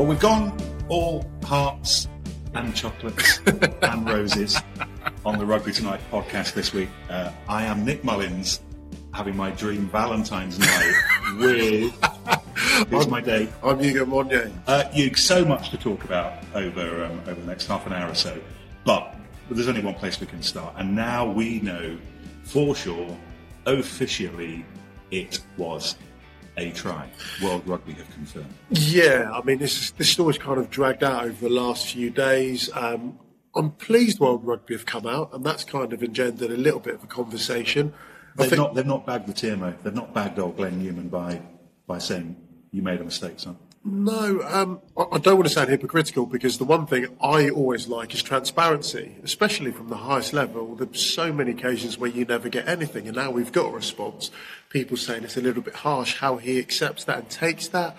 Well, we've gone all hearts and chocolates and roses on the Rugby Tonight podcast this week. Uh, I am Nick Mullins, having my dream Valentine's night with. Here's my day. I'm Ugo Monye. Uh, Hugh, so much to talk about over um, over the next half an hour or so, but there's only one place we can start, and now we know for sure, officially, it was a try. World Rugby have confirmed. Yeah, I mean, this this story's kind of dragged out over the last few days. Um, I'm pleased World Rugby have come out, and that's kind of engendered a little bit of a conversation. They've think- not they've not bagged the TMO. They've not bagged old Glenn Newman by by saying you made a mistake, son. No, um, I don't want to sound hypocritical because the one thing I always like is transparency, especially from the highest level. There's so many occasions where you never get anything, and now we've got a response. People saying it's a little bit harsh how he accepts that and takes that.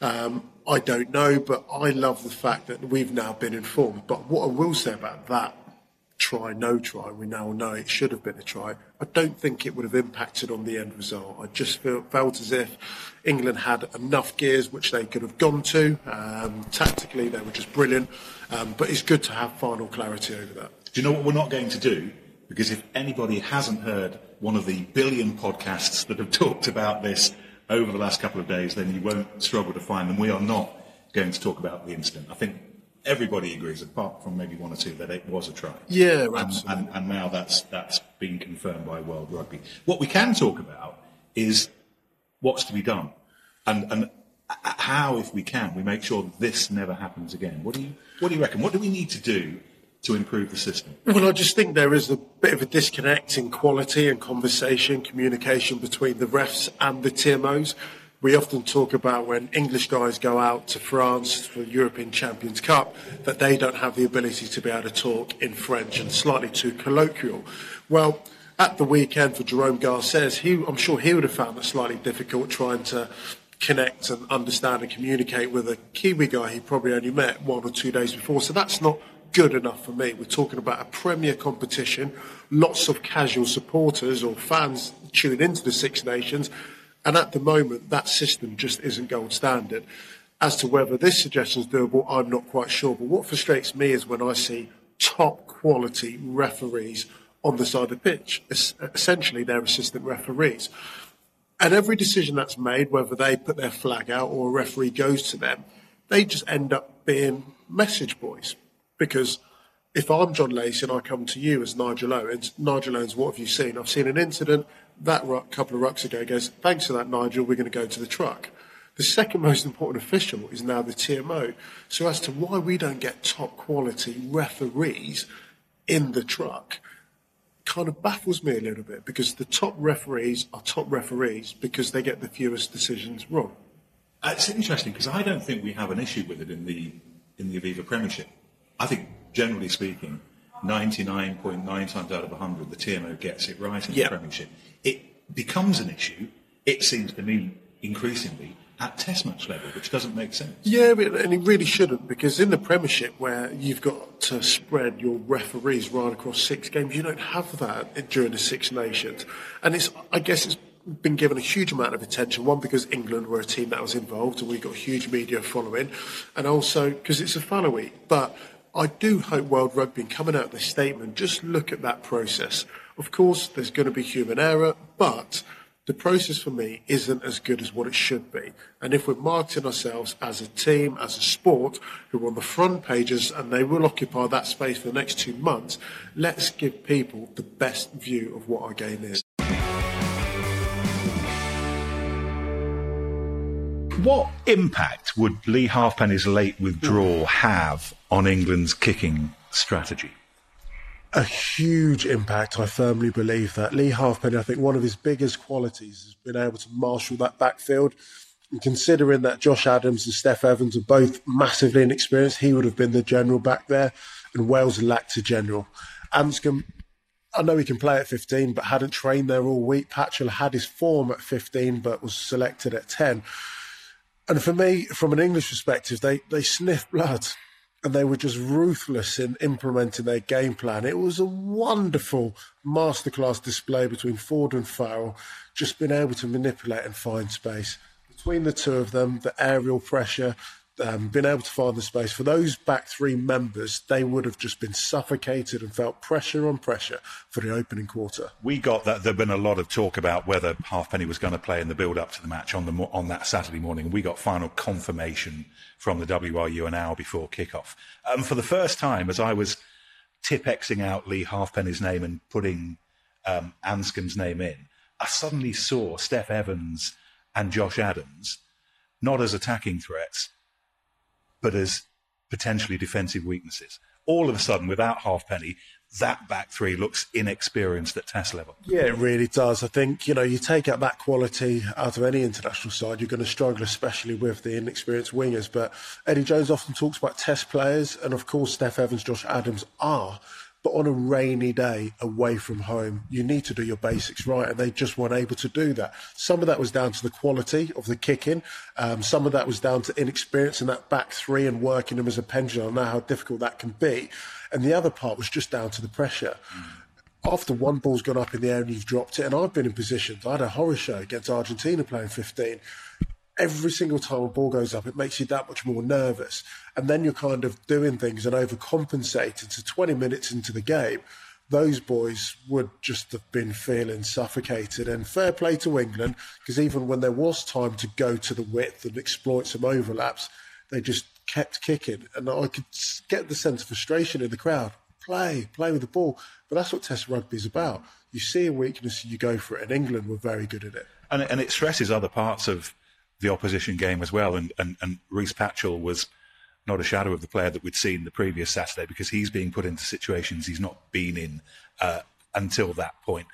Um, I don't know, but I love the fact that we've now been informed. But what I will say about that try, no try, we now know it should have been a try. I don't think it would have impacted on the end result. I just felt as if England had enough gears which they could have gone to. Um, tactically, they were just brilliant. Um, but it's good to have final clarity over that. Do you know what we're not going to do? Because if anybody hasn't heard one of the billion podcasts that have talked about this over the last couple of days, then you won't struggle to find them. We are not going to talk about the incident. I think everybody agrees, apart from maybe one or two, that it was a try. Yeah, and, and, and now that's that's been confirmed by World Rugby. What we can talk about is what's to be done, and and how, if we can, we make sure this never happens again. What do you what do you reckon? What do we need to do to improve the system? Well, I just think there is a bit of a disconnect in quality and conversation, communication between the refs and the TMOs. We often talk about when English guys go out to France for the European Champions Cup that they don't have the ability to be able to talk in French and slightly too colloquial. Well, at the weekend for Jerome Garces, he, I'm sure he would have found it slightly difficult trying to connect and understand and communicate with a Kiwi guy he probably only met one or two days before. So that's not good enough for me. We're talking about a premier competition, lots of casual supporters or fans tune into the Six Nations, and at the moment that system just isn't gold standard. As to whether this suggestion is doable, I'm not quite sure. But what frustrates me is when I see top quality referees on the side of the pitch. Es- Essentially, they're assistant referees. And every decision that's made, whether they put their flag out or a referee goes to them, they just end up being message boys. Because if I'm John Lacey and I come to you as Nigel Owens, Nigel Owens, what have you seen? I've seen an incident that ru- couple of rucks ago goes, thanks for that, Nigel, we're going to go to the truck. The second most important official is now the TMO. So as to why we don't get top quality referees in the truck, kind of baffles me a little bit because the top referees are top referees because they get the fewest decisions wrong. It's interesting because I don't think we have an issue with it in the in the Aviva Premiership. I think, generally speaking, 99.9 times out of 100, the TMO gets it right in Yeah. the Premiership. It becomes an issue, it seems to me, increasingly, at Test match level, which doesn't make sense. Yeah, and it really shouldn't because in the Premiership, where you've got to spread your referees right across six games, you don't have that during the Six Nations, and it's I guess it's been given a huge amount of attention. One, because England were a team that was involved and we got huge media following, and also because it's a Fallow week. But I do hope World Rugby, coming out with this statement, just look at that process. Of course, there's going to be human error, but the process for me isn't as good as what it should be. And if we're marketing ourselves as a team, as a sport, who are on the front pages and they will occupy that space for the next two months, let's give people the best view of what our game is. What impact would Lee Halfpenny's late withdrawal have on England's kicking strategy? a huge impact. I firmly believe that Lee Halfpenny. I think one of his biggest qualities has been able to marshal that backfield. And considering that Josh Adams and Steff Evans are both massively inexperienced, he would have been the general back there, and Wales lacked a general. Anscombe, I know he can play at 15, but hadn't trained there all week. Patchell had his form at 15, but was selected at 10. And for me, from an English perspective, they, they sniff blood and they were just ruthless in implementing their game plan. It was a wonderful masterclass display between Ford and Farrell, just being able to manipulate and find space. Between the two of them, the aerial pressure, um, been able to find the space for those back three members, they would have just been suffocated and felt pressure on pressure for the opening quarter. We got that. There'd been a lot of talk about whether Halfpenny was going to play in the build-up to the match on the on that Saturday morning. We got final confirmation from the WRU an hour before kickoff. Um, for the first time, as I was tip-exing out Lee Halfpenny's name and putting um, Anscombe's name in, I suddenly saw Steff Evans and Josh Adams not as attacking threats but as potentially defensive weaknesses. All of a sudden, without Halfpenny, that back three looks inexperienced at test level. Yeah, it really does. I think, you know, you take out that quality out of any international side, you're going to struggle, especially with the inexperienced wingers. But Eddie Jones often talks about test players, and of course, Steff Evans, Josh Adams are. But on a rainy day away from home, you need to do your basics right, and they just weren't able to do that. Some of that was down to the quality of the kicking. Um, some of that was down to inexperience in that back three and working them as a pendulum. I know how difficult that can be. And the other part was just down to the pressure. Mm after one ball's gone up in the air and you've dropped it, and I've been in positions. I had a horror show against Argentina playing 15, every single time a ball goes up, it makes you that much more nervous. And then you're kind of doing things and overcompensating. So 20 minutes into the game, those boys would just have been feeling suffocated. And fair play to England, because even when there was time to go to the width and exploit some overlaps, they just kept kicking. And I could get the sense of frustration in the crowd. Play, play with the ball. But that's what Test rugby is about. You see a weakness, you go for it. And England were very good at it. And, and it stresses other parts of the opposition game as well. And, and, and Rhys Patchell was not a shadow of the player that we'd seen the previous Saturday because he's being put into situations he's not been in uh, until that point.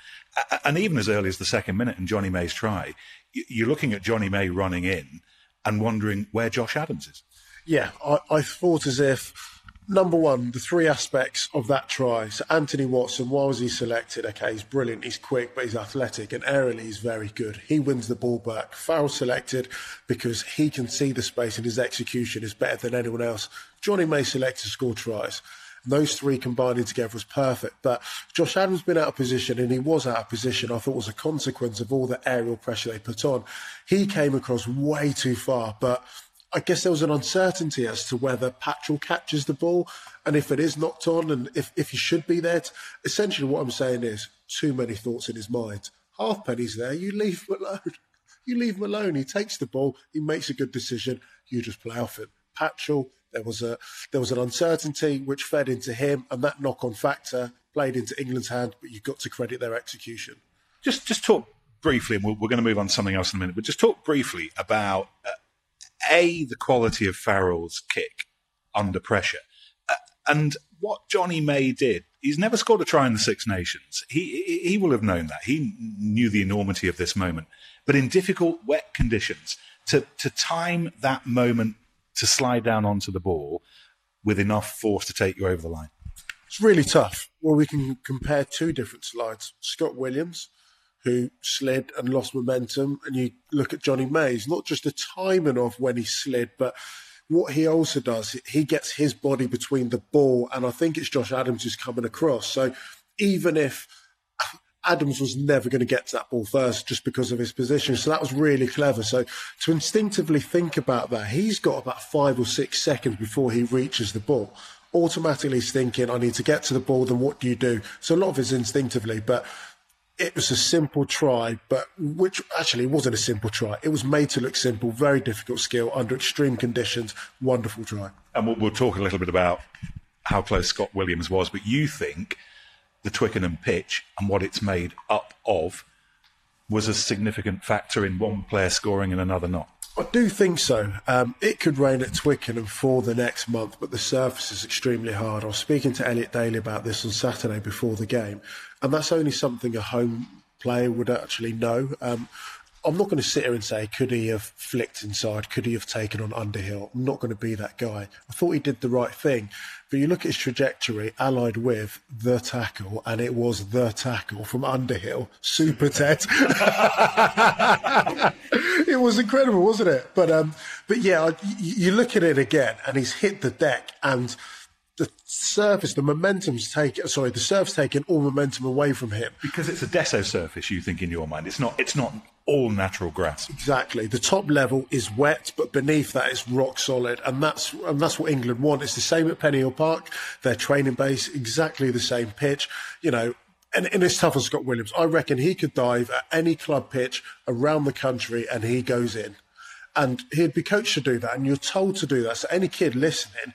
And even as early as the second minute and Johnny May's try, you're looking at Johnny May running in and wondering where Josh Adams is. Yeah, I, I thought as if number one, the three aspects of that try. So Anthony Watson, why was he selected? Okay, he's brilliant, he's quick, but he's athletic, and aerially he's very good. He wins the ball back. Farrell selected because he can see the space and his execution is better than anyone else. Johnny May selected to score tries. Those three combining together was perfect. But Josh Adams been out of position, and he was out of position. I thought was a consequence of all the aerial pressure they put on. He came across way too far, but I guess there was an uncertainty as to whether Patchell catches the ball and if it is knocked on and if, if he should be there. Essentially, what I'm saying is too many thoughts in his mind. Halfpenny's there, you leave him alone. You leave him alone. He takes the ball, he makes a good decision, you just play off it. Patchell, there was a there was an uncertainty which fed into him, and that knock on factor played into England's hand, but you've got to credit their execution. Just just talk briefly, and we're, we're going to move on to something else in a minute, but just talk briefly about uh, a, the quality of Farrell's kick under pressure, uh, and what Johnny May did. He's never scored a try in the Six Nations. He he will have known that. He knew the enormity of this moment. But in difficult, wet conditions, to to time that moment to slide down onto the ball with enough force to take you over the line. It's really tough. Well, we can compare two different slides. Scott Williams who slid and lost momentum. And you look at Jonny Mays, not just the timing of when he slid, but what he also does, he gets his body between the ball, and I think it's Josh Adams who's coming across. So even if Adams was never going to get to that ball first just because of his position. So that was really clever. So to instinctively think about that, he's got about five or six seconds before he reaches the ball. Automatically he's thinking, I need to get to the ball, then what do you do? So a lot of it's instinctively, but it was a simple try, but which actually wasn't a simple try. It was made to look simple, very difficult skill under extreme conditions. Wonderful try. And we'll, we'll talk a little bit about how close Scott Williams was, but you think the Twickenham pitch and what it's made up of was a significant factor in one player scoring and another not? I do think so. Um, it could rain at Twickenham for the next month, but the surface is extremely hard. I was speaking to Elliot Daly about this on Saturday before the game, and that's only something a home player would actually know. Um, I'm not going to sit here and say, could he have flicked inside? Could he have taken on Underhill? I'm not going to be that guy. I thought he did the right thing. But you look at his trajectory allied with the tackle, and it was the tackle from Underhill, Super Ted. it was incredible, wasn't it? But um, but yeah, you look at it again, and he's hit the deck, and the surface, the momentum's taken. Sorry, the surf's taken all momentum away from him because it's a Desso surface. You think in your mind, it's not. It's not all natural grass. Exactly. The top level is wet, but beneath that is rock solid, and that's and that's what England want. It's the same at Pennyhill Park. Their training base, exactly the same pitch. You know, and, and it's tough on Scott Williams. I reckon he could dive at any club pitch around the country, and he goes in. And he'd be coached to do that, and you're told to do that. So any kid listening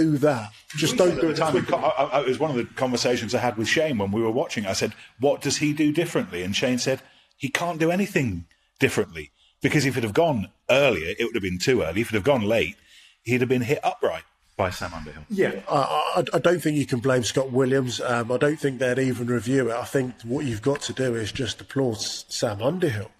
do that. Just we don't do it. Time, it was one of the conversations I had with Shane when we were watching. I said, "What does he do differently?" And Shane said, "He can't do anything differently because if it had gone earlier, it would have been too early. If it had gone late, he'd have been hit upright." By Sam Underhill. Yeah, I, I, don't think you can blame Scott Williams. Um, I don't think they'd even review it. I think what you've got to do is just applaud Sam Underhill.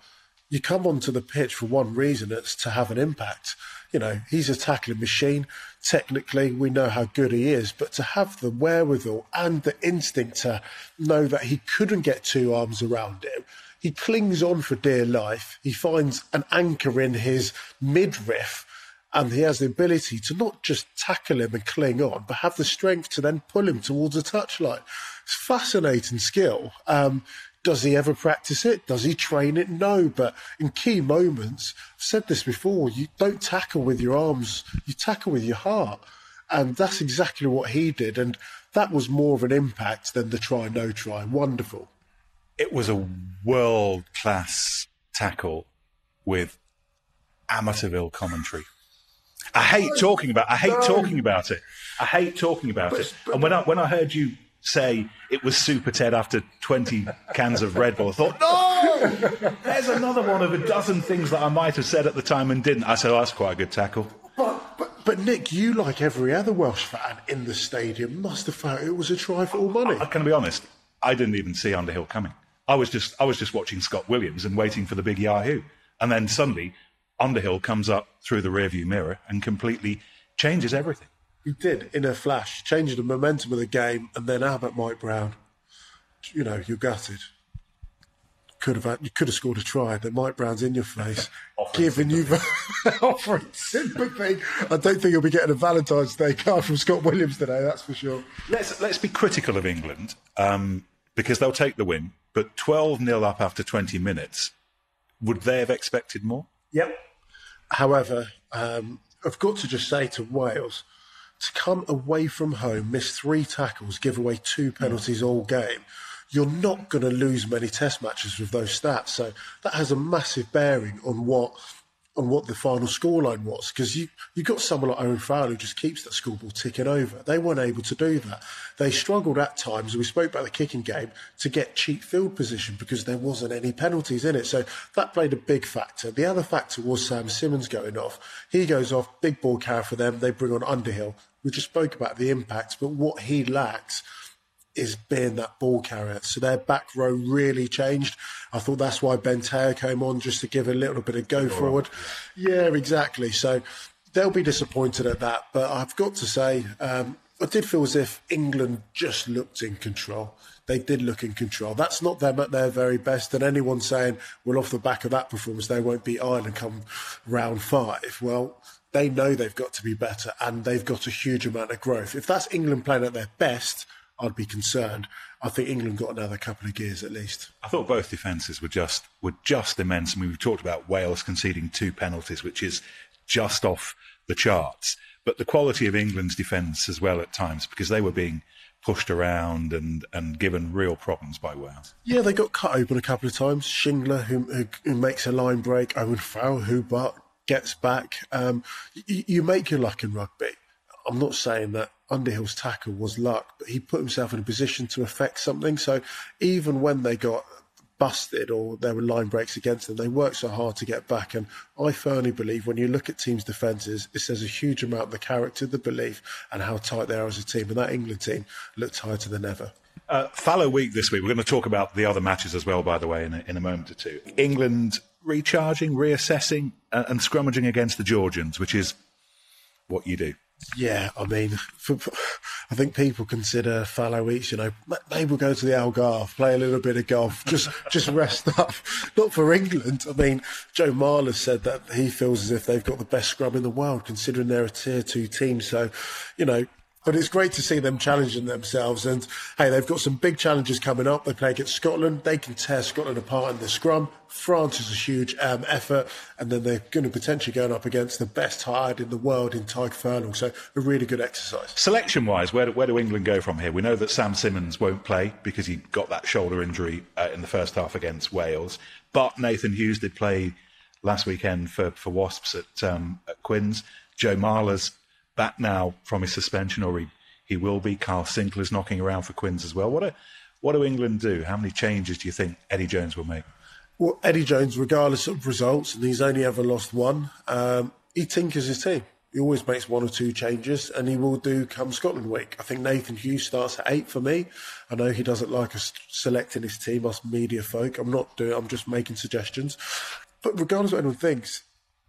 You come onto the pitch for one reason, it's to have an impact you know, he's a tackling machine. Technically, we know how good he is, but to have the wherewithal and the instinct to know that he couldn't get two arms around him, he clings on for dear life. He finds an anchor in his midriff and he has the ability to not just tackle him and cling on, but have the strength to then pull him towards a touchline. It's fascinating skill. Um, does he ever practice it? Does he train it? No. But in key moments, I've said this before, you don't tackle with your arms, you tackle with your heart. And that's exactly what he did. And that was more of an impact than the try, no try. Wonderful. It was a world class tackle with Amateurville commentary. I hate talking about. I hate talking about it. I hate talking about it. And when I when I heard you say it was Super Ted after 20 cans of Red Bull. I thought, no, there's another one of a dozen things that I might have said at the time and didn't. I said, oh, that's quite a good tackle. But, but, but Nick, you, like every other Welsh fan in the stadium, must have felt it was a try for all money. I, I can be honest, I didn't even see Underhill coming. I was just, I was just watching Scott Williams and waiting for the big Yahoo. And then suddenly, Underhill comes up through the rearview mirror and completely changes everything. He did in a flash, changing the momentum of the game, and then Albert Mike Brown. You know, you're gutted. Could have had, you could have scored a try. but Mike Brown's in your face, giving you the offering sympathy. I don't think you'll be getting a Valentine's Day card from Scott Williams today. That's for sure. Let's let's be critical of England um, because they'll take the win, but 12 0 up after 20 minutes. Would they have expected more? Yep. However, um, I've got to just say to Wales to come away from home, miss three tackles, give away two penalties all game, you're not going to lose many test matches with those stats. So that has a massive bearing on what on what the final scoreline was because you you got someone like Owen Farrell who just keeps that scoreboard ticking over. They weren't able to do that. They struggled at times. We spoke about the kicking game to get cheap field position because there wasn't any penalties in it. So that played a big factor. The other factor was Sam Simmonds going off. He goes off, big ball carry for them. They bring on Underhill. We just spoke about the impact, but what he lacks is being that ball carrier. So their back row really changed. I thought that's why Ben Taylor came on just to give a little bit of go forward. Yeah, exactly. So they'll be disappointed at that. But I've got to say, um, I did feel as if England just looked in control. They did look in control. That's not them at their very best. And anyone saying, well, off the back of that performance, they won't beat Ireland come round five. Well, they know they've got to be better and they've got a huge amount of growth. If that's England playing at their best, I'd be concerned. I think England got another couple of gears at least. I thought both defences were just were just immense. I mean, we've talked about Wales conceding two penalties, which is just off the charts. But the quality of England's defence as well at times, because they were being pushed around and, and given real problems by Wales. Yeah, they got cut open a couple of times. Shingler, who, who, who makes a line break, Owen Farrell, who but gets back. Um, you, you make your luck in rugby. I'm not saying that Underhill's tackle was luck, but he put himself in a position to affect something. So even when they got busted or there were line breaks against them. They worked so hard to get back. And I firmly believe when you look at teams' defences, it says a huge amount of the character, the belief, and how tight they are as a team. And that England team looked tighter than ever. Uh, fallow week this week. We're going to talk about the other matches as well, by the way, in a, in a moment or two. England recharging, reassessing, uh, and scrummaging against the Georgians, which is what you do. Yeah, I mean, for, for, I think people consider fallow weeks. You know, maybe we'll go to the Algarve, play a little bit of golf, just just rest up. Not for England. I mean, Joe Marler said that he feels as if they've got the best scrum in the world, considering they're a tier two team. So, you know, but it's great to see them challenging themselves. And hey, they've got some big challenges coming up. They play against Scotland. They can tear Scotland apart in the scrum. France is a huge um, effort. And then they're going to potentially going up against the best hired in the world in Tadhg Furlong. So a really good exercise. Selection wise, where, where do England go from here? We know that Sam Simmonds won't play because he got that shoulder injury uh, in the first half against Wales. But Nathan Hughes did play last weekend for, for Wasps at, um, at Quins. Joe Marler's back now from his suspension, or he, he will be. Kyle Sinckler's knocking around for Quins as well. What, do what do England do? How many changes do you think Eddie Jones will make? Well, Eddie Jones, regardless of results, and he's only ever lost one, um, he tinkers his team. He always makes one or two changes, and he will do come Scotland week. I think Nathan Hughes starts at eight for me. I know he doesn't like us selecting his team, us media folk. I'm not doing. I'm just making suggestions. But regardless of what anyone thinks,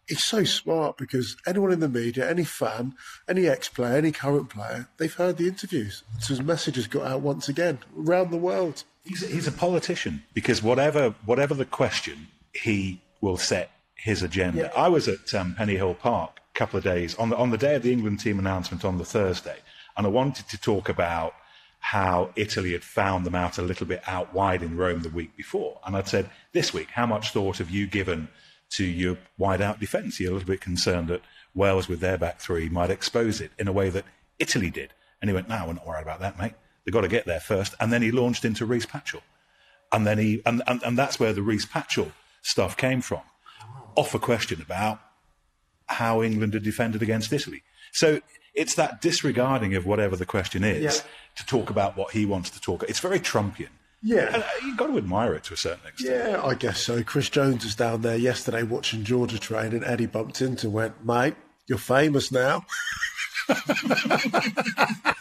he's so smart because anyone in the media, any fan, any ex-player, any current player, they've heard the interviews. So his message has got out once again around the world. He's a, he's a politician because whatever whatever the question, he will set his agenda. Yeah. I was at um, Pennyhill Park a couple of days on the on the day of the England team announcement on the Thursday, and I wanted to talk about how Italy had found them out a little bit out wide in Rome the week before, and I'd said this week, how much thought have you given? To your wide out defence. You're a little bit concerned that Wales, with their back three, might expose it in a way that Italy did. And he went, No, we're not worried about that, mate. They've got to get there first. And then he launched into Rhys Patchell. And then he, and, and, and that's where the Rhys Patchell stuff came from. Off a question about how England had defended against Italy. So it's that disregarding of whatever the question is yeah. to talk about what he wants to talk. It's very Trumpian. Yeah. And uh, you've got to admire it to a certain extent. Yeah, I guess so. Chris Jones was down there yesterday watching Georgia train, and Eddie bumped into and went, mate, you're famous now.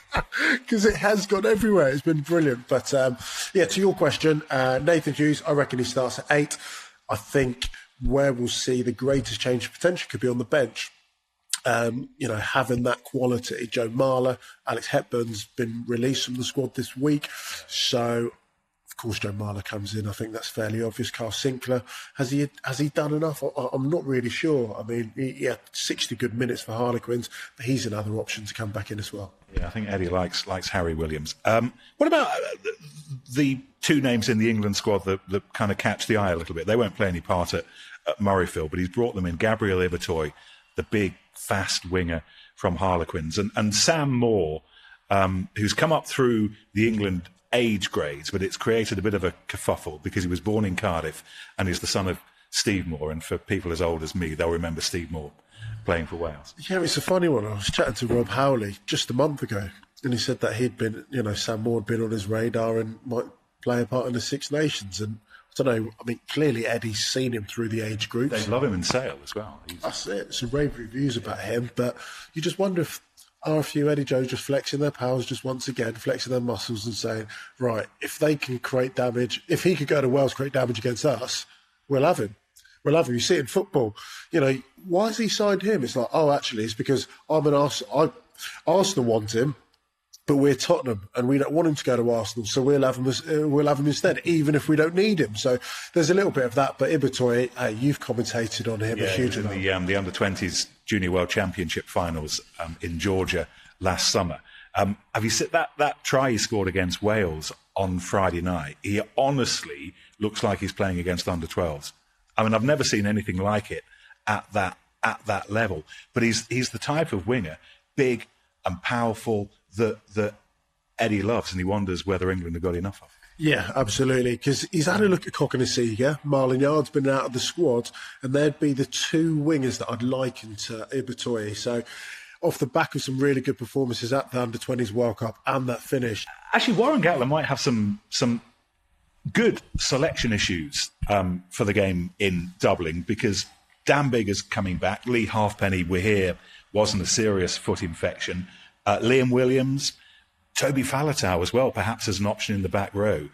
Because it has gone everywhere. It's been brilliant. But um, yeah, to your question, uh, Nathan Hughes, I reckon he starts at eight. I think where we'll see the greatest change of potential could be on the bench. Um, you know, having that quality. Joe Marler, Alex Hepburn's been released from the squad this week. So course, Joe Marler comes in. I think that's fairly obvious. Kyle Sinckler has he has he done enough? I, am not really sure. I mean, he, he, had 60 good minutes for Harlequins, but he's another option to come back in as well. Yeah, I think Eddie likes likes Harry Williams. Um, what about uh, the, the, two names in the England squad that, that kind of catch the eye a little bit? They won't play any part at, at Murrayfield, but he's brought them in. Gabriel Ibitoye, the big fast winger from Harlequins, and and Sam Moore. Um, who's come up through the England age grades, but it's created a bit of a kerfuffle because he was born in Cardiff and he's the son of Steve Moore. And for people as old as me, they'll remember Steve Moore playing for Wales. Yeah, it's a funny one. I was chatting to Rob Howley just a month ago, and he said that he'd been, you know, Sam Moore had been on his radar and might play a part in the Six Nations. And I don't know, I mean, clearly Eddie's seen him through the age groups. They love him in Sale as well. He's... That's it. Some rave reviews about him, but you just wonder if are a few Eddie Jones just flexing their powers just once again, flexing their muscles and saying, right, if they can create damage, if he could go to Wales create damage against us, we'll have him. We'll have him. You see it in football. You know, why has he signed him? It's like, oh, actually, it's because I'm an Arsenal. I, Arsenal want him, but we're Tottenham and we don't want him to go to Arsenal, so we'll have him. As, uh, we'll have him instead, even if we don't need him. So there's a little bit of that. But Ibitoye, uh, you've commentated on him yeah, a huge amount. The, um, the under 20s Junior World Championship finals um, in Georgia last summer. Um, have you seen that that try he scored against Wales on Friday night? He honestly looks like he's playing against under 12s. I mean, I've never seen anything like it at that at that level. But he's he's the type of winger, big and powerful that that Eddie loves, and he wonders whether England have got enough of. Yeah, absolutely. Because he's had a look at Cokanasiga. Marlon Yarde's been out of the squad, and they'd be the two wingers that I'd liken to Ibitoye. So, off the back of some really good performances at the Under 20s World Cup and that finish. Actually, Warren Gatland might have some some good selection issues um, for the game in Dublin because Dan Biggar's coming back. Lee Halfpenny, we're here, wasn't a serious foot infection. Uh, Liam Williams, Toby Faletau as well, perhaps as an option in the back row.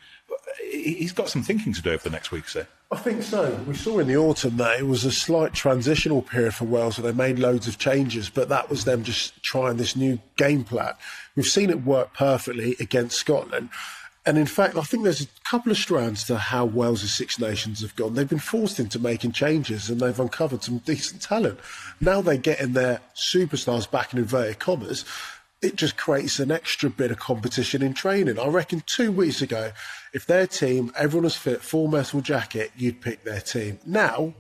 He's got some thinking to do over the next week, sir. I think so. We saw in the autumn that it was a slight transitional period for Wales where they made loads of changes, but that was them just trying this new game plan. We've seen it work perfectly against Scotland. And in fact, I think there's a couple of strands to how Wales' Six Nations have gone. They've been forced into making changes and they've uncovered some decent talent. Now they're getting their superstars back in inverted commas. It just creates an extra bit of competition in training. I reckon two weeks ago, if their team, everyone was fit, full metal jacket, you'd pick their team. Now,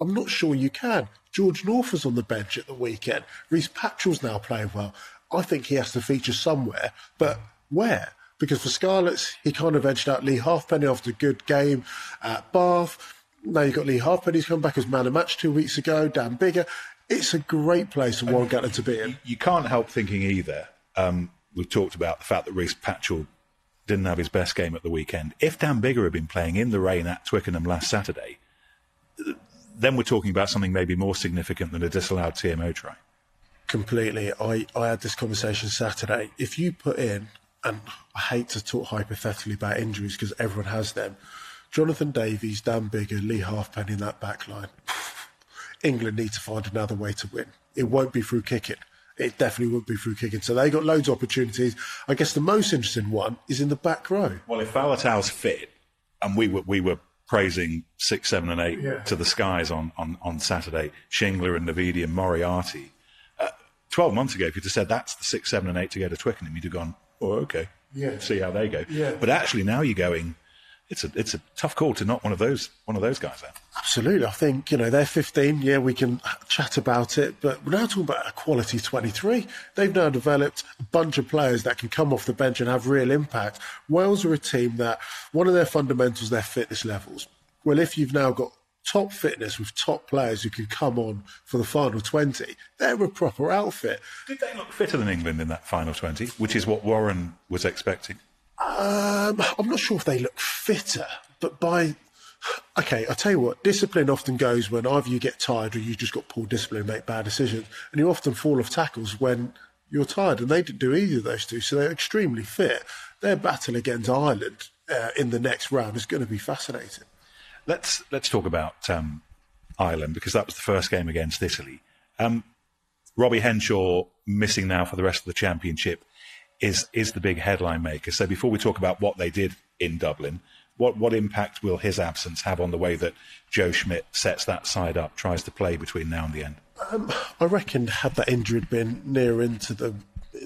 I'm not sure you can. George North was on the bench at the weekend. Rhys Patchell's now playing well. I think he has to feature somewhere, but where? because for Scarlets, he kind of edged out Lee Halfpenny after a good game at Bath. Now you've got Lee Halfpenny's come back as man of match two weeks ago, Dan Biggar. It's a great place for Warren Gatland to be in. You can't help thinking either. Um, we've talked about the fact that Rhys Patchell didn't have his best game at the weekend. If Dan Biggar had been playing in the rain at Twickenham last Saturday, then we're talking about something maybe more significant than a disallowed TMO try. Completely. I, I had this conversation Saturday. If you put in and I hate to talk hypothetically about injuries because everyone has them. Jonathan Davies, Dan Biggar, Lee Halfpenny in that back line. England need to find another way to win. It won't be through kicking. It definitely won't be through kicking. So they got loads of opportunities. I guess the most interesting one is in the back row. Well, if Faletau's fit, and we were we were praising six, seven, and eight yeah. to the skies on, on, on Saturday, Shingler and Navidi and Moriarty. Uh, Twelve months ago, if you'd have said that's the six, seven, and eight to go to Twickenham, you'd have gone, oh, okay, yeah. see how they go. Yeah. But actually, now you're going. It's a it's a tough call to knock one of those one of those guys out. Absolutely, I think you know they're 15. Yeah, we can chat about it, but we're now talking about a quality 23. They've now developed a bunch of players that can come off the bench and have real impact. Wales are a team that one of their fundamentals, their fitness levels. Well, if you've now got top fitness with top players who can come on for the final 20, they're a proper outfit. Did they look fitter than England in that final 20, which is what Warren was expecting? Um, I'm not sure if they look fitter, but by. Okay, I'll tell you what, discipline often goes when either you get tired or you just got poor discipline and make bad decisions. And you often fall off tackles when you're tired. And they didn't do either of those two, so they're extremely fit. Their battle against Ireland uh, in the next round is going to be fascinating. Let's let's talk about um, Ireland because that was the first game against Italy. Um, Robbie Henshaw missing now for the rest of the championship is is the big headline maker. So before we talk about what they did in Dublin, what what impact will his absence have on the way that Joe Schmidt sets that side up, tries to play between now and the end? Um, I reckon had that injury been near into the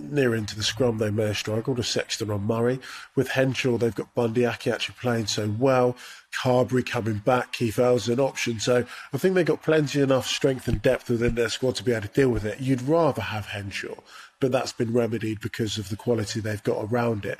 near into the scrum, they may have struggled. A Sexton on Murray. With Henshaw, they've got Bundee Aki actually playing so well. Carbery coming back, Keith Earls an option. So I think they've got plenty enough strength and depth within their squad to be able to deal with it. You'd rather have Henshaw, but that's been remedied because of the quality they've got around it.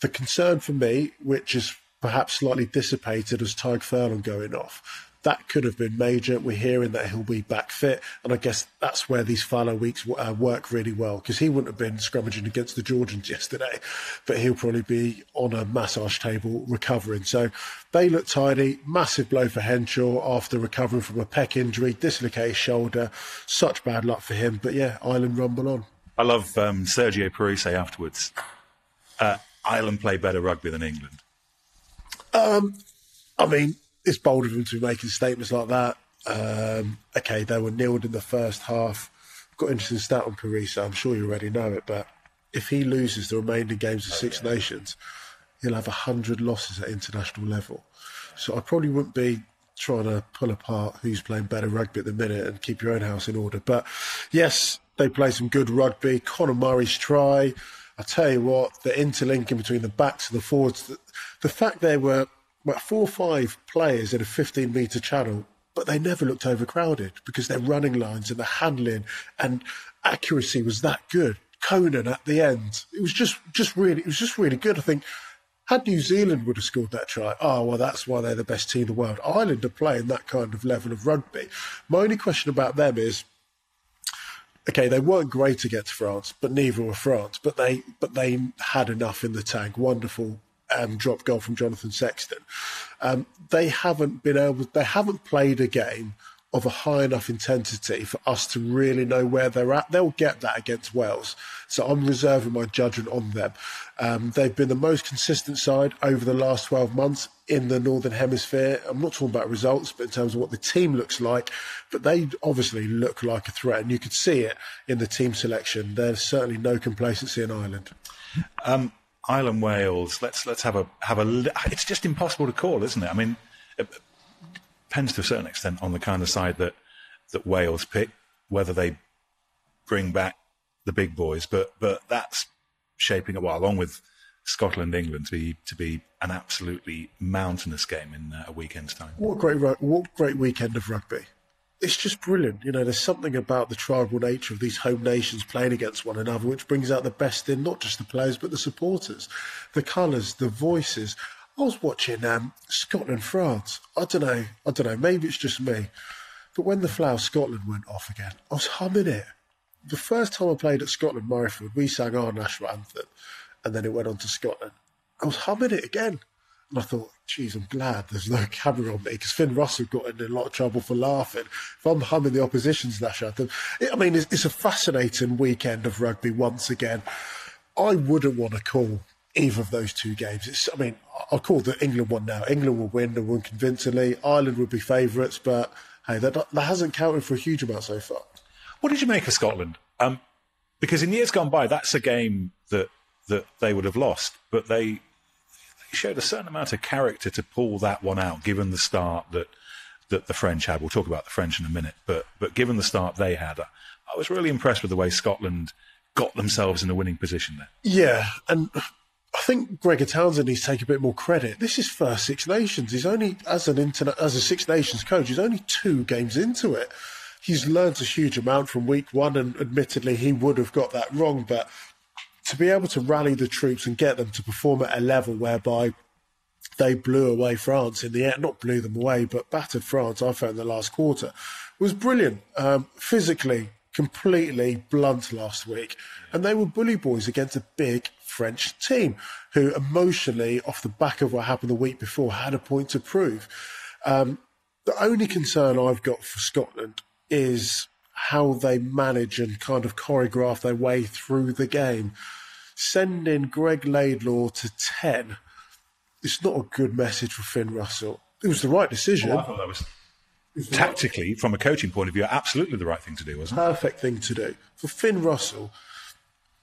The concern for me, which is perhaps slightly dissipated as Tadhg Furlong going off, that could have been major. We're hearing that he'll be back fit, and I guess that's where these fallow weeks uh, work really well because he wouldn't have been scrummaging against the Georgians yesterday, but he'll probably be on a massage table recovering. So they look tidy. Massive blow for Henshaw after recovering from a pec injury, dislocated shoulder. Such bad luck for him. But yeah, Ireland rumble on. I love um, Sergio Parisse afterwards. Uh, Ireland play better rugby than England. Um, I mean, it's bold of him to be making statements like that. Um, okay, they were nilled in the first half. Got an interesting stat on Parisse. I'm sure you already know it, but if he loses the remaining games of Six Nations, he'll have 100 losses at international level. So I probably wouldn't be trying to pull apart who's playing better rugby at the minute and keep your own house in order. But yes, they play some good rugby. Conor Murray's try. I tell you what, the interlinking between the backs and the forwards, the, the fact there were about four or five players in a 15 metre channel, but they never looked overcrowded because their running lines and the handling and accuracy was that good. Conan at the end, it was just, just really, it was just really good. I think had New Zealand would have scored that try, oh well, that's why they're the best team in the world. Ireland are playing that kind of level of rugby. My only question about them is, okay, they weren't great against France, but neither were France. But they, but they had enough in the tank. Wonderful um, drop goal from Jonathan Sexton. Um, they haven't been able. They haven't played a game of a high enough intensity for us to really know where they're at. They'll get that against Wales. So I'm reserving my judgment on them. Um, they've been the most consistent side over the last 12 months in the Northern Hemisphere. I'm not talking about results, but in terms of what the team looks like. But they obviously look like a threat, and you could see it in the team selection. There's certainly no complacency in Ireland. Um, Ireland Wales. Let's let's have a have a. It's just impossible to call, isn't it? I mean, it depends to a certain extent on the kind of side that that Wales pick, whether they bring back the big boys. But but that's shaping up well, along with Scotland England to be to be an absolutely mountainous game in uh, a weekend's time. What great what great weekend of rugby! It's just brilliant. You know, there's something about the tribal nature of these home nations playing against one another, which brings out the best in not just the players but the supporters, the colours, the voices. I was watching um, Scotland France. I don't know. I don't know. Maybe it's just me, but when the Flower Scotland went off again, I was humming it. The first time I played at Scotland Murrayfield, we sang our national anthem, and then it went on to Scotland. I was humming it again, and I thought, geez, I'm glad there's no camera on me because Finn Russell got in a lot of trouble for laughing. If I'm humming the opposition's national anthem, I mean, it's, it's a fascinating weekend of rugby once again. I wouldn't want to call either of those two games. It's, I mean, I'll call the England one now. England will win and win convincingly. Ireland would be favourites, but hey, that, that hasn't counted for a huge amount so far. What did you make of Scotland? Um, because in years gone by, that's a game that they would have lost, but they, they showed a certain amount of character to pull that one out, given the start that that the French had. We'll talk about the French in a minute, but but given the start they had, I was really impressed with the way Scotland got themselves in a winning position there. Yeah, and I think Gregor Townsend needs to take a bit more credit. This is first Six Nations. He's only as an internet as a Six Nations coach. He's only two games into it. He's learned a huge amount from week one, and admittedly, he would have got that wrong. But to be able to rally the troops and get them to perform at a level whereby they blew away France in the end, not blew them away, but battered France, I felt in the last quarter, was brilliant. Um, physically, completely blunt last week. And they were bully boys against a big French team who emotionally, off the back of what happened the week before, had a point to prove. Um, the only concern I've got for Scotland is how they manage and kind of choreograph their way through the game. Sending Greg Laidlaw to 10 it's not a good message for Finn Russell. It was the right decision. I thought that was tactically, from a coaching point of view, absolutely the right thing to do, wasn't it? Perfect thing to do. For Finn Russell,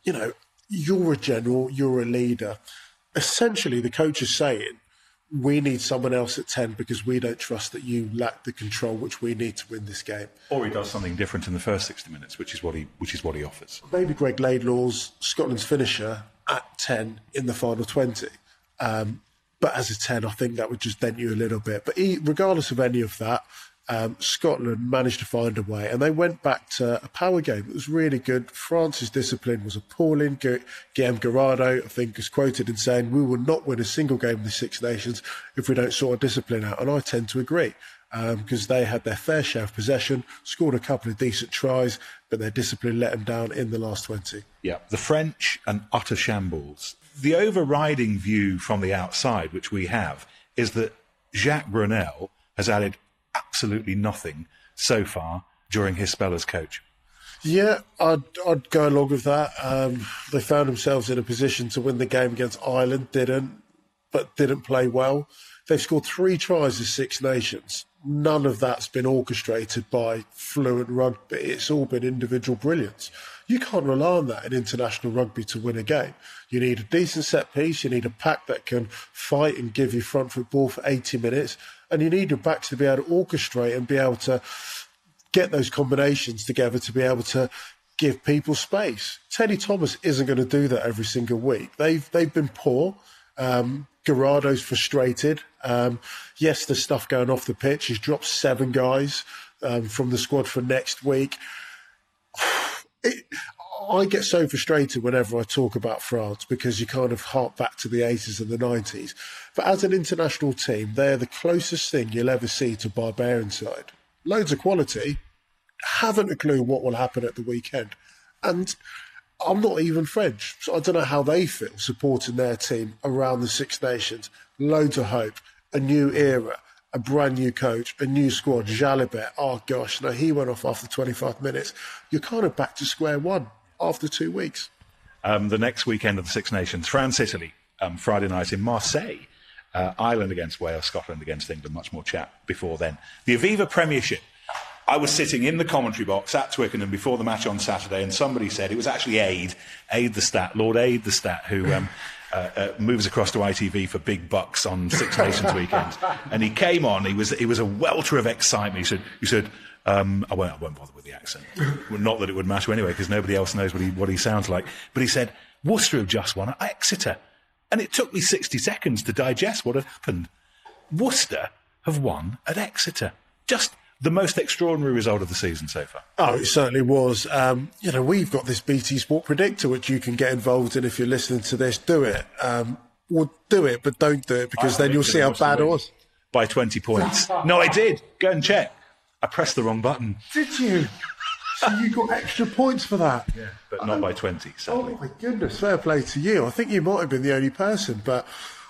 you know, you're a general, you're a leader. Essentially, the coach is saying, we need someone else at 10 because we don't trust that you lack the control which we need to win this game. Or he does something different in the first 60 minutes, which is what he, which is what he offers. Maybe Greg Laidlaw's Scotland's finisher at 10 in the final 20. Um, but as a 10, I think that would just dent you a little bit. But he, regardless of any of that, um, Scotland managed to find a way, and they went back to a power game. It was really good. France's discipline was appalling. Guillaume Guirado, I think, is quoted in saying, "We will not win a single game in the Six Nations if we don't sort our discipline out." And I tend to agree because um, they had their fair share of possession, scored a couple of decent tries, but their discipline let them down in the last twenty. Yeah, the French and utter shambles. The overriding view from the outside, which we have, is that Jacques Brunel has added absolutely nothing so far during his spell as coach. Yeah, I'd, I'd go along with that. Um, they found themselves in a position to win the game against Ireland, didn't, but didn't play well. They've scored three tries as Six Nations. None of that's been orchestrated by fluent rugby. It's all been individual brilliance. You can't rely on that in international rugby to win a game. You need a decent set piece. You need a pack that can fight and give you front foot ball for 80 minutes and you need your backs to be able to orchestrate and be able to get those combinations together to be able to give people space. Teddy Thomas isn't going to do that every single week. They've they've been poor. Um, Guirado's frustrated. Um, yes, there's stuff going off the pitch. He's dropped seven guys um, from the squad for next week. It, I get so frustrated whenever I talk about France because you kind of hark back to the 80s and the 90s. But as an international team, they're the closest thing you'll ever see to barbarian side. Loads of quality, haven't a clue what will happen at the weekend. And I'm not even French, so I don't know how they feel supporting their team around the Six Nations. Loads of hope, a new era, a brand new coach, a new squad. Jalibert, oh gosh, no, he went off after 25 minutes. You're kind of back to square one after two weeks. Um, the next weekend of the Six Nations, France, Italy, um, Friday night in Marseille. Uh, Ireland against Wales, Scotland against England, much more chat before then. The Aviva Premiership I was sitting in the commentary box at Twickenham before the match on Saturday, and somebody said it was actually Aid, Aid the Stat, Lord Aid the Stat, who um, uh, uh, moves across to ITV for big bucks on Six Nations weekends. And he came on. He was he was a welter of excitement. He said he said. Um, I, won't, I won't bother with the accent. well, not that it would matter anyway, because nobody else knows what he, what he sounds like. But he said, Worcester have just won at Exeter. And it took me 60 seconds to digest what had happened. Worcester have won at Exeter. Just the most extraordinary result of the season so far. Oh, it certainly was. Um, you know, we've got this BT Sport Predictor, which you can get involved in if you're listening to this. Do it. Um, well, do it, but don't do it because then you'll see how bad it was. By 20 points. no, I did. Go and check. I pressed the wrong button. Did you? So you got extra points for that? Yeah, but not by 20, sadly. Oh, my goodness. Fair play to you. I think you might have been the only person, but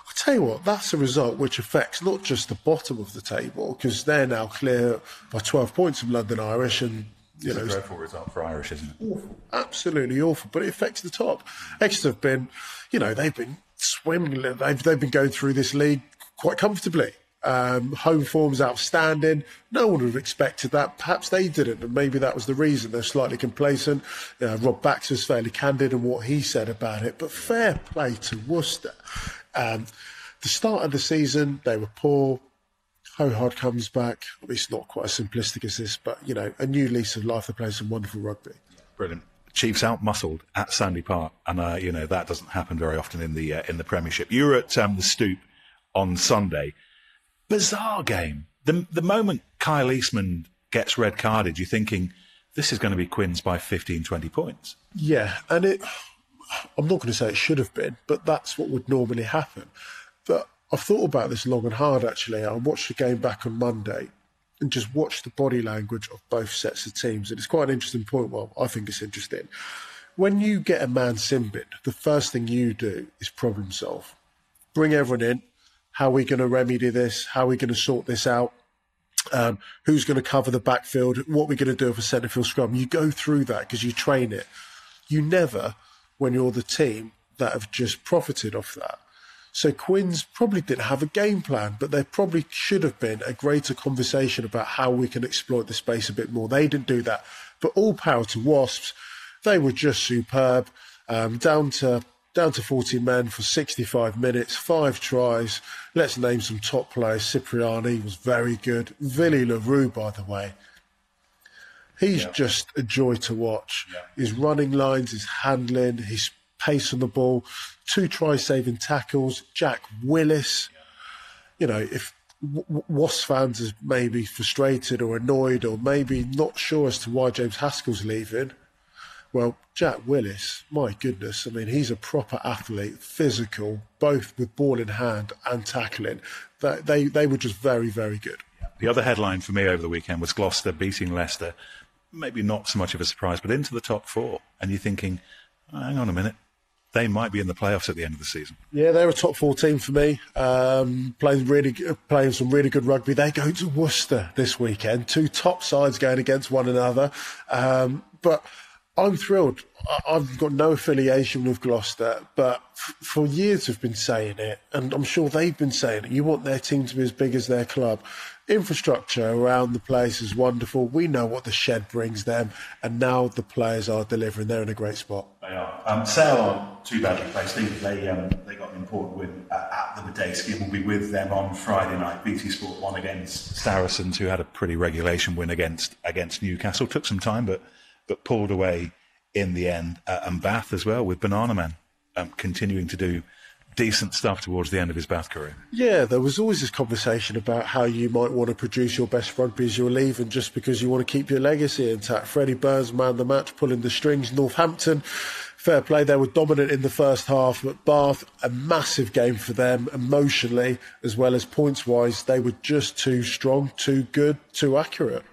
I'll tell you what, that's a result which affects not just the bottom of the table because they're now clear by 12 points of London Irish and you it's know, a dreadful result for Irish, isn't it? Awful, absolutely awful. But it affects the top. Exeter have been, you know, they've been swimming. They've they've been going through this league quite comfortably. Um, home form's outstanding. No one would have expected that. Perhaps they didn't, and maybe that was the reason. They're slightly complacent. Uh, Rob Baxter's fairly candid in what he said about it. But fair play to Worcester. Um, the start of the season, they were poor. Hohard comes back. It's not quite as simplistic as this, but you know, a new lease of life. They're playing some wonderful rugby. Brilliant. Chiefs out muscled at Sandy Park, and uh, you know that doesn't happen very often in the uh, in the Premiership. You were at um, the Stoop on Sunday. Bizarre game. The the moment Kyle Eastmond gets red carded, you're thinking this is going to be Quins by 15, 20 points. Yeah, and it. I'm not going to say it should have been, but that's what would normally happen. But I've thought about this long and hard actually. I watched the game back on Monday and just watched the body language of both sets of teams. And it's quite an interesting point. Well, I think it's interesting. When you get a man simbin, the first thing you do is problem solve. Bring everyone in. How are we going to remedy this? How are we going to sort this out? Um, who's going to cover the backfield? What are we going to do for centre field scrum? You go through that because you train it. You never, when you're the team that have just profited off that, so Quins probably didn't have a game plan, but there probably should have been a greater conversation about how we can exploit the space a bit more. They didn't do that. But all power to Wasps. They were just superb. Um, down to down to 40 men for 65 minutes, five tries. Let's name some top players. Cipriani was very good. Willie le Roux, by the way, he's yeah. just a joy to watch. Yeah. His running lines, his handling, his pace on the ball, two try saving tackles, Jack Willis. You know, if Wasps fans are maybe frustrated or annoyed or maybe not sure as to why James Haskell's leaving, well, Jack Willis, my goodness, I mean, he's a proper athlete, physical, both with ball in hand and tackling. They, they, they were just very, very good. The other headline for me over the weekend was Gloucester beating Leicester. Maybe not so much of a surprise, but into the top four. And you're thinking, hang on a minute, they might be in the playoffs at the end of the season. Yeah, they're a top four team for me. Um, playing really, playing some really good rugby. They go to Worcester this weekend. Two top sides going against one another. Um, but I'm thrilled. I've got no affiliation with Gloucester, but for years I've been saying it, and I'm sure they've been saying it. You want their team to be as big as their club infrastructure around the place is wonderful. We know what the shed brings them, and now the players are delivering. They're in a great spot. They are. Um, Sale aren't too badly placed. They um, they got an important win at, the Madejski. We'll be with them on Friday night. BT Sport won against Saracens, who had a pretty regulation win against against Newcastle. Took some time, but but pulled away in the end, uh, and Bath as well with Banana Man um, continuing to do decent stuff towards the end of his Bath career. Yeah, there was always this conversation about how you might want to produce your best rugby as you're leaving just because you want to keep your legacy intact. Freddie Burns, man the match, pulling the strings. Northampton, fair play, they were dominant in the first half, but Bath, a massive game for them emotionally as well as points wise. They were just too strong, too good, too accurate.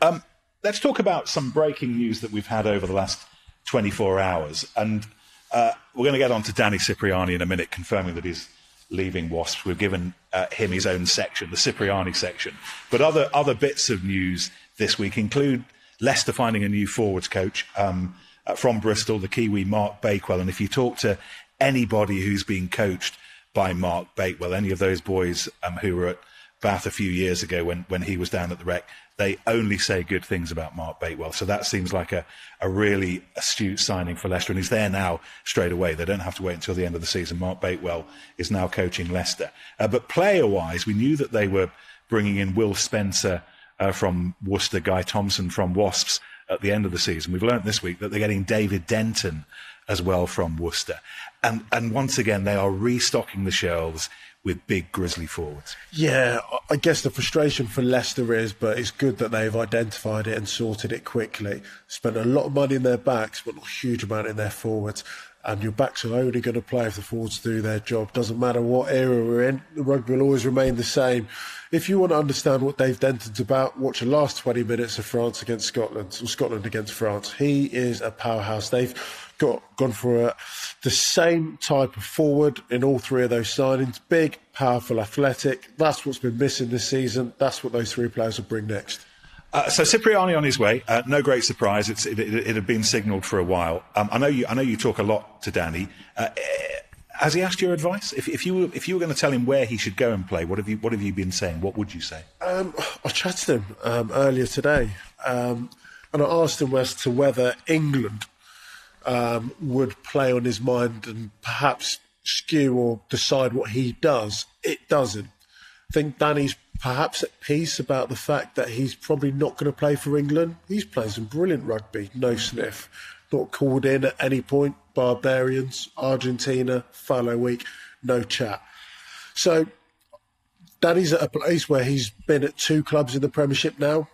Um, let's talk about some breaking news that we've had over the last 24 hours. And uh, we're going to get on to Danny Cipriani in a minute, confirming that he's leaving Wasps. We've given uh, him his own section, the Cipriani section. But other, other bits of news this week include Leicester finding a new forwards coach um, uh, from Bristol, the Kiwi Mark Bakewell. And if you talk to anybody who's been coached by Mark Bakewell, any of those boys um, who were at Bath a few years ago when, when he was down at the rec, they only say good things about Mark Bakewell. So that seems like a, a really astute signing for Leicester. And he's there now straight away. They don't have to wait until the end of the season. Mark Bakewell is now coaching Leicester. Uh, but player wise, we knew that they were bringing in Will Spencer uh, from Worcester, Guy Thompson from Wasps at the end of the season. We've learnt this week that they're getting David Denton as well from Worcester. And, and once again, they are restocking the shelves with big Grizzly forwards. Yeah, I guess the frustration for Leicester is, but it's good that they've identified it and sorted it quickly. Spent a lot of money in their backs, but not a huge amount in their forwards. And your backs are only going to play if the forwards do their job. Doesn't matter what era we're in, the rugby will always remain the same. If you want to understand what Dave Denton's about, watch the last 20 minutes of France against Scotland, or Scotland against France. He is a powerhouse. They've got gone for a, the same type of forward in all three of those signings. Big, powerful, athletic. That's what's been missing this season. That's what those three players will bring next. Uh, so Cipriani on his way. Uh, no great surprise. It, it, it, had been signalled for a while. Um, I know you. I know you talk a lot to Danny. Uh, has he asked your advice? If, if, you were, if you were going to tell him where he should go and play, what have you what have you been saying? What would you say? Um, I chatted to him um, earlier today, um, and I asked him as to whether England um, would play on his mind and perhaps skew or decide what he does. It doesn't. I think Danny's perhaps at peace about the fact that he's probably not going to play for England. He's playing some brilliant rugby, no sniff. Not called in at any point. Barbarians, Argentina, Fallow Week, no chat. So Danny's at a place where he's been at two clubs in the Premiership now.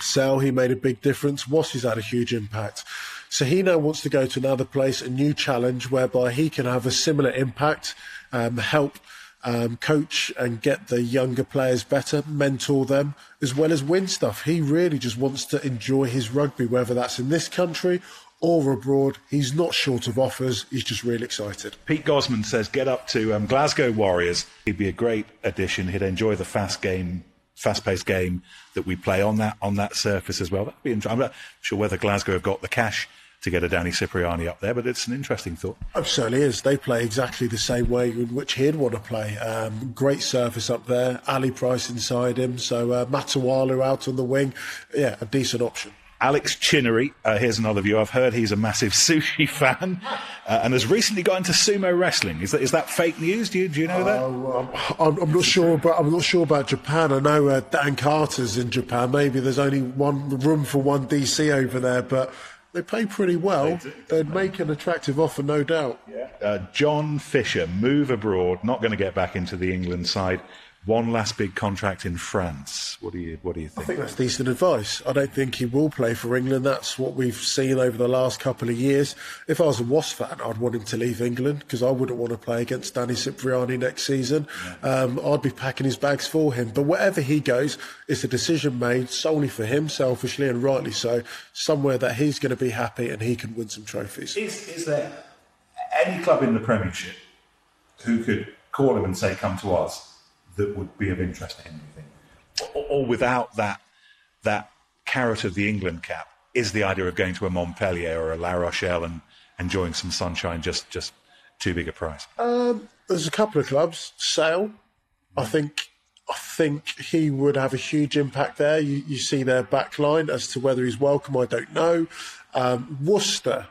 Sale, he made a big difference. Was he's had a huge impact. So he now wants to go to another place, a new challenge whereby he can have a similar impact, um, help um, coach and get the younger players better, mentor them, as well as win stuff. He really just wants to enjoy his rugby, whether that's in this country or abroad. He's not short of offers. He's just really excited. Pete Gosman says, get up to um, Glasgow Warriors. He'd be a great addition. He'd enjoy the fast game fast-paced game that we play on that on that surface as well. That'd be interesting. I'm not sure whether Glasgow have got the cash to get a Danny Cipriani up there, but it's an interesting thought. It certainly is. They play exactly the same way in which he'd want to play. Um, great surface up there, Ali Price inside him, so uh, Matawalu out on the wing. Yeah, a decent option. Alex Chinnery, uh, here's another view. I've heard he's a massive sushi fan uh, and has recently got into sumo wrestling. Is that, is that fake news? Do you, do you know that? Uh, I'm, I'm, not sure, but I'm not sure about Japan. I know uh, Dan Carter's in Japan. Maybe there's only one room for one DC over there, but they pay pretty well. They would make an attractive offer, no doubt. Yeah. Uh, John Fisher, move abroad, not going to get back into the England side. One last big contract in France. What do you What do you think? I think that's decent advice. I don't think he will play for England. That's what we've seen over the last couple of years. If I was a Wasp fan, I'd want him to leave England because I wouldn't want to play against Danny Cipriani next season. Um, I'd be packing his bags for him. But wherever he goes, it's a decision made solely for him, selfishly and rightly so. Somewhere that he's going to be happy and he can win some trophies. Is, is there any club in the Premiership who could call him and say, "Come to us"? That would be of interest to him, you think? Or, or, without that, that carrot of the England cap, is the idea of going to a Montpellier or a La Rochelle and enjoying some sunshine just, just too big a price? Um, there's a couple of clubs. Sale, I think I think he would have a huge impact there. You, you, see their backline as to whether he's welcome, I don't know. Um, Worcester,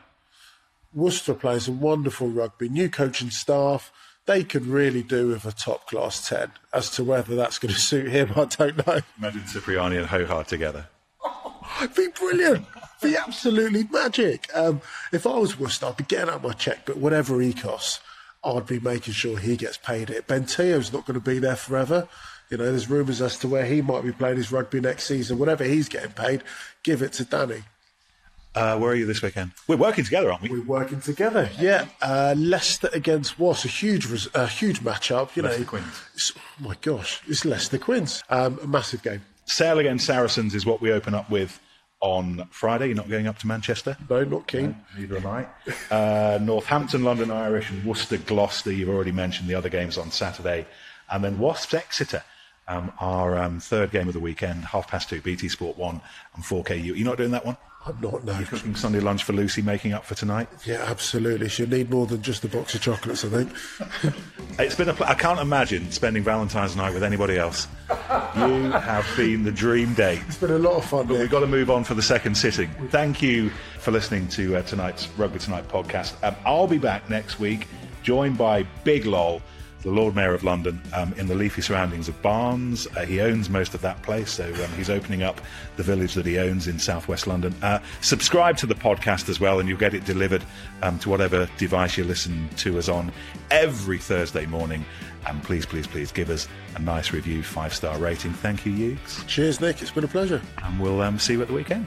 Worcester plays a wonderful rugby, new coaching staff they could really do with a top class 10. As to whether that's going to suit him, I don't know. Imagine Cipriani and Hohart together. Oh, be brilliant. be absolutely magic. Um, if I was Worcester, I'd be getting out my cheque, but whatever he costs. I'd be making sure he gets paid it. Ben Te'o's not going to be there forever. You know, there's rumours as to where he might be playing his rugby next season. Whatever he's getting paid, give it to Danny. Uh, where are you this weekend? We're working together, aren't we? We're working together. Yeah, uh, Leicester against Wasps, a huge, res- a huge matchup. You Leicester know, Quins. Oh my gosh, it's Leicester Quins. Um, a massive game. Sale against Saracens is what we open up with on Friday. You're not going up to Manchester? No, not keen. Neither am I. Uh, Northampton, London Irish, and Worcester, Gloucester. You've already mentioned the other games on Saturday. And then Wasps, Exeter, um, our um, third game of the weekend, half past two, BT Sport 1 and 4KU. You're not doing that one? I'm not. No. You're cooking Sunday lunch for Lucy, making up for tonight? Yeah, absolutely. She'll need more than just a box of chocolates, I think. It's been a pl- I can't imagine spending Valentine's night with anybody else. You have been the dream date. It's been a lot of fun. But we've got to move on for the second sitting. Thank you for listening to uh, tonight's Rugby Tonight podcast. Um, I'll be back next week, joined by Big Lol, the Lord Mayor of London, um, in the leafy surroundings of Barnes. Uh, he owns most of that place, so um, he's opening up the village that he owns in southwest London. Uh, subscribe to the podcast as well, and you'll get it delivered um, to whatever device you listen to us on every Thursday morning. And please, please, please give us a nice review, five star rating. Thank you, Hughes. Cheers, Nick. It's been a pleasure. And we'll um, see you at the weekend.